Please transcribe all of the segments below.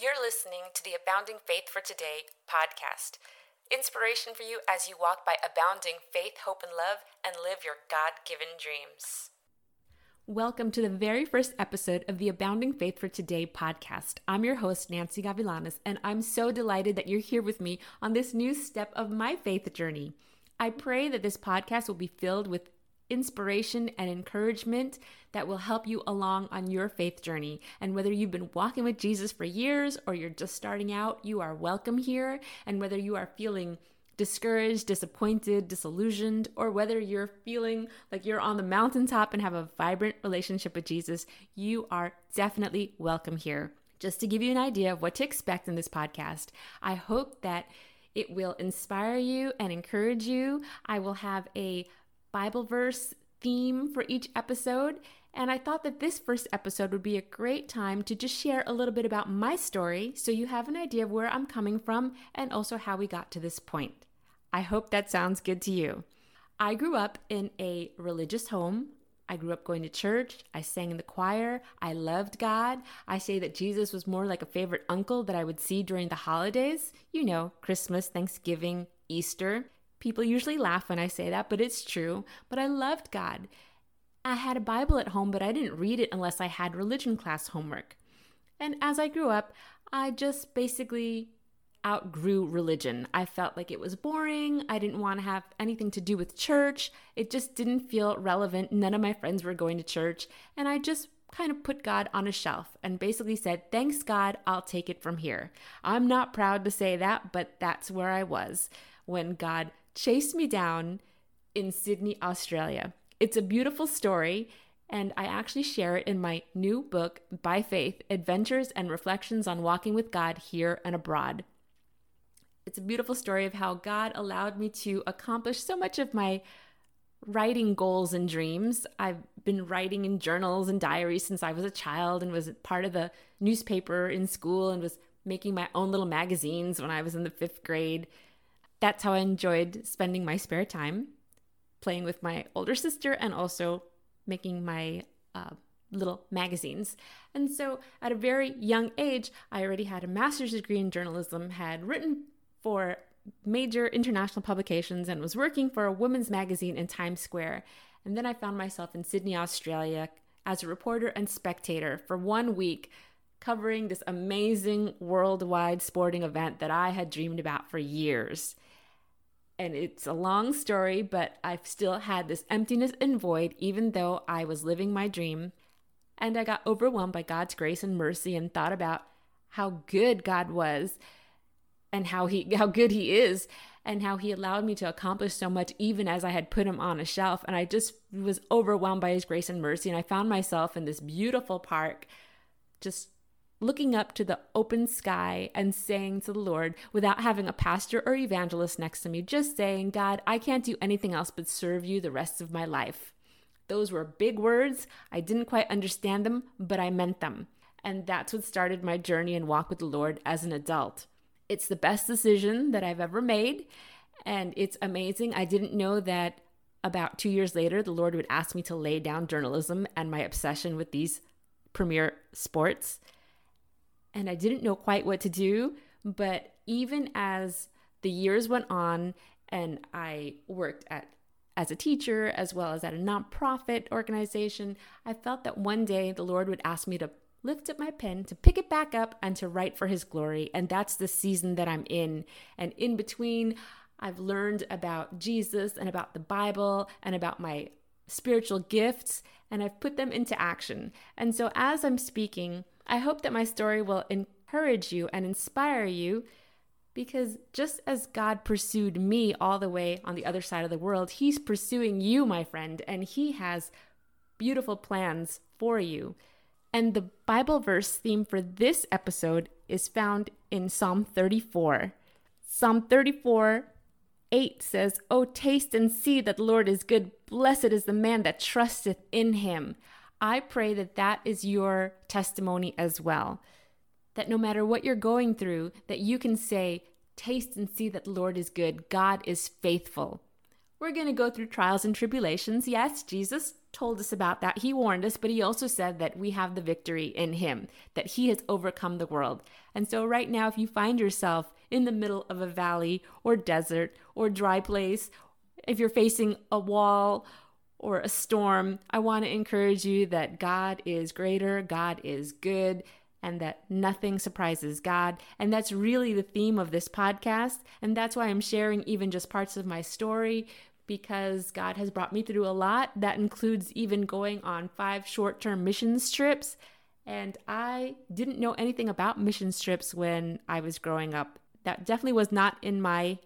You're listening to the Abounding Faith for Today podcast. Inspiration for you as you walk by abounding faith, hope, and love and live your God given dreams. Welcome to the very first episode of the Abounding Faith for Today podcast. I'm your host, Nancy Gavilanes, and I'm so delighted that you're here with me on this new step of my faith journey. I pray that this podcast will be filled with inspiration and encouragement that will help you along on your faith journey. And whether you've been walking with Jesus for years or you're just starting out, you are welcome here. And whether you are feeling discouraged, disappointed, disillusioned, or whether you're feeling like you're on the mountaintop and have a vibrant relationship with Jesus, you are definitely welcome here. Just to give you an idea of what to expect in this podcast, I hope that it will inspire you and encourage you. I will have a Bible verse theme for each episode. And I thought that this first episode would be a great time to just share a little bit about my story so you have an idea of where I'm coming from and also how we got to this point. I hope that sounds good to you. I grew up in a religious home. I grew up going to church. I sang in the choir. I loved God. I say that Jesus was more like a favorite uncle that I would see during the holidays. You know, Christmas, Thanksgiving, Easter. People usually laugh when I say that, but it's true. But I loved God. I had a Bible at home, but I didn't read it unless I had religion class homework. And as I grew up, I just basically outgrew religion. I felt like it was boring. I didn't want to have anything to do with church. It just didn't feel relevant. None of my friends were going to church. And I just kind of put God on a shelf and basically said, Thanks, God, I'll take it from here. I'm not proud to say that, but that's where I was when God chased me down in Sydney, Australia. It's a beautiful story, and I actually share it in my new book, By Faith Adventures and Reflections on Walking with God Here and Abroad. It's a beautiful story of how God allowed me to accomplish so much of my writing goals and dreams. I've been writing in journals and diaries since I was a child and was part of the newspaper in school and was making my own little magazines when I was in the fifth grade that's how I enjoyed spending my spare time playing with my older sister and also making my uh, little magazines. And so at a very young age, I already had a master's degree in journalism, had written for major international publications, and was working for a women's magazine in Times Square. And then I found myself in Sydney, Australia as a reporter and spectator for one week covering this amazing worldwide sporting event that I had dreamed about for years and it's a long story, but I've still had this emptiness and void, even though I was living my dream. And I got overwhelmed by God's grace and mercy and thought about how good God was and how he how good he is and how he allowed me to accomplish so much even as I had put him on a shelf and I just was overwhelmed by his grace and mercy and I found myself in this beautiful park just looking up to the open sky and saying to the Lord without having a pastor or evangelist next to me, just saying, God, I can't do anything else but serve you the rest of my life. Those were big words. I didn't quite understand them, but I meant them. And that's what started my journey and walk with the Lord as an adult. It's the best decision that I've ever made. And it's amazing. I didn't know that about two years later, the Lord would ask me to lay down journalism and my obsession with these premier sports and I didn't know quite what to do. But even as the years went on and I worked at as a teacher as well as at a nonprofit organization, I felt that one day the Lord would ask me to lift up my pen, to pick it back up, and to write for His glory. And that's the season that I'm in. And in between, I've learned about Jesus and about the Bible and about my spiritual gifts, and I've put them into action. And so as I'm speaking, I hope that my story will encourage you and inspire you because just as God pursued me all the way on the other side of the world, He's pursuing you, my friend, and He has beautiful plans for you. And the Bible verse theme for this episode is found in Psalm 34. Psalm 34 8 says, Oh, taste and see that the Lord is good. Blessed is the man that trusteth in him. I pray that that is your testimony as well. That no matter what you're going through, that you can say, Taste and see that the Lord is good. God is faithful. We're going to go through trials and tribulations. Yes, Jesus told us about that. He warned us, but he also said that we have the victory in him, that he has overcome the world. And so, right now, if you find yourself in the middle of a valley or desert or dry place, if you're facing a wall or a storm, I want to encourage you that God is greater, God is good, and that nothing surprises God. And that's really the theme of this podcast. And that's why I'm sharing even just parts of my story because God has brought me through a lot. That includes even going on five short term mission trips. And I didn't know anything about mission trips when I was growing up. That definitely was not in my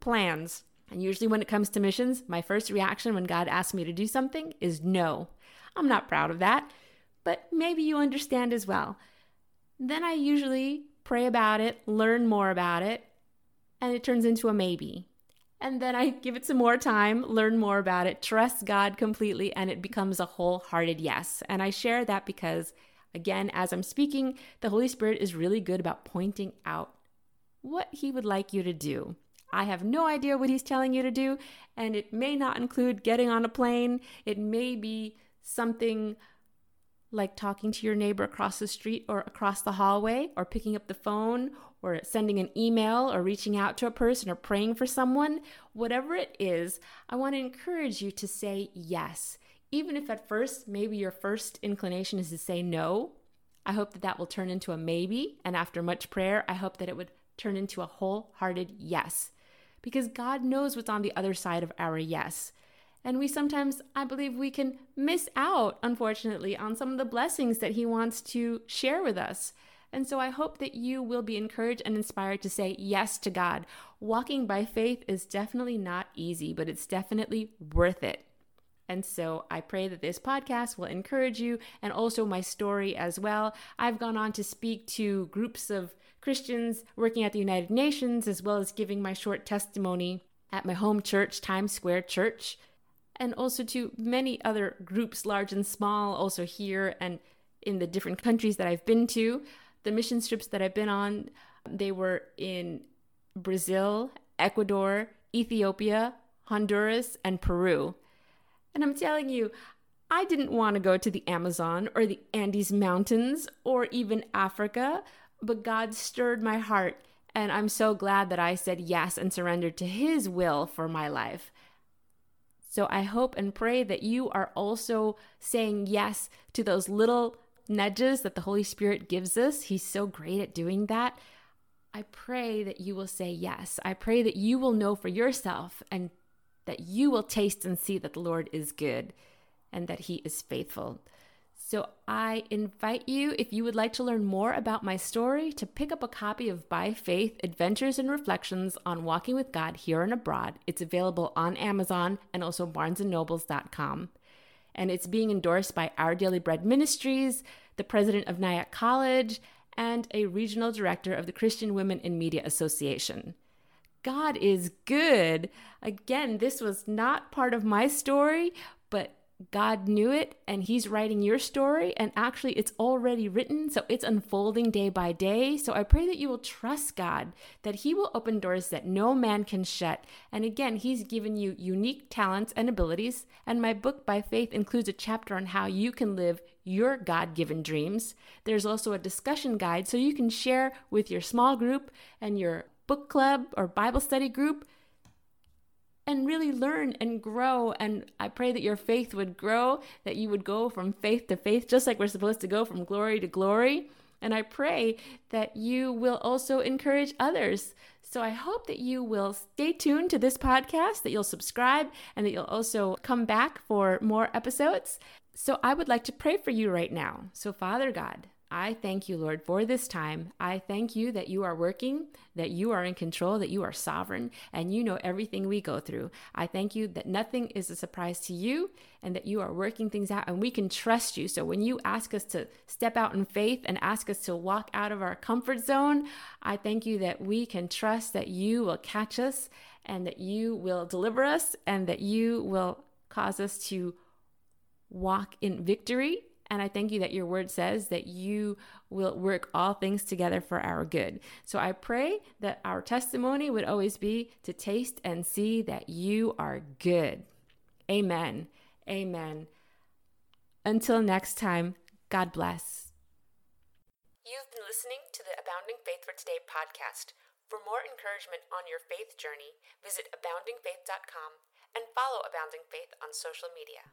plans. And usually, when it comes to missions, my first reaction when God asks me to do something is no. I'm not proud of that, but maybe you understand as well. Then I usually pray about it, learn more about it, and it turns into a maybe. And then I give it some more time, learn more about it, trust God completely, and it becomes a wholehearted yes. And I share that because, again, as I'm speaking, the Holy Spirit is really good about pointing out what He would like you to do. I have no idea what He's telling you to do, and it may not include getting on a plane. It may be something like talking to your neighbor across the street or across the hallway, or picking up the phone, or sending an email, or reaching out to a person, or praying for someone, whatever it is, I want to encourage you to say yes. Even if at first, maybe your first inclination is to say no, I hope that that will turn into a maybe. And after much prayer, I hope that it would turn into a wholehearted yes. Because God knows what's on the other side of our yes. And we sometimes, I believe, we can miss out, unfortunately, on some of the blessings that He wants to share with us. And so I hope that you will be encouraged and inspired to say yes to God. Walking by faith is definitely not easy, but it's definitely worth it. And so I pray that this podcast will encourage you and also my story as well. I've gone on to speak to groups of Christians working at the United Nations, as well as giving my short testimony at my home church, Times Square Church and also to many other groups, large and small, also here and in the different countries that I've been to. The mission trips that I've been on, they were in Brazil, Ecuador, Ethiopia, Honduras, and Peru. And I'm telling you, I didn't want to go to the Amazon or the Andes Mountains or even Africa, but God stirred my heart. And I'm so glad that I said yes and surrendered to His will for my life. So I hope and pray that you are also saying yes to those little nudges that the Holy Spirit gives us. He's so great at doing that. I pray that you will say yes. I pray that you will know for yourself and that you will taste and see that the Lord is good and that He is faithful. So I invite you, if you would like to learn more about my story, to pick up a copy of By Faith Adventures and Reflections on Walking with God Here and Abroad. It's available on Amazon and also barnesandnobles.com. And it's being endorsed by Our Daily Bread Ministries, the president of Nyack College, and a regional director of the Christian Women in Media Association. God is good. Again, this was not part of my story, but God knew it and He's writing your story, and actually, it's already written, so it's unfolding day by day. So I pray that you will trust God, that He will open doors that no man can shut. And again, He's given you unique talents and abilities. And my book, By Faith, includes a chapter on how you can live your God given dreams. There's also a discussion guide so you can share with your small group and your book club or Bible study group and really learn and grow. And I pray that your faith would grow, that you would go from faith to faith, just like we're supposed to go from glory to glory. And I pray that you will also encourage others. So I hope that you will stay tuned to this podcast, that you'll subscribe, and that you'll also come back for more episodes. So I would like to pray for you right now. So, Father God, I thank you, Lord, for this time. I thank you that you are working, that you are in control, that you are sovereign, and you know everything we go through. I thank you that nothing is a surprise to you and that you are working things out and we can trust you. So when you ask us to step out in faith and ask us to walk out of our comfort zone, I thank you that we can trust that you will catch us and that you will deliver us and that you will cause us to walk in victory And I thank you that your word says that you will work all things together for our good. So I pray that our testimony would always be to taste and see that you are good. Amen. Amen. Until next time, God bless. You've been listening to the Abounding Faith for Today podcast. For more encouragement on your faith journey, visit aboundingfaith.com and follow Abounding Faith on social media.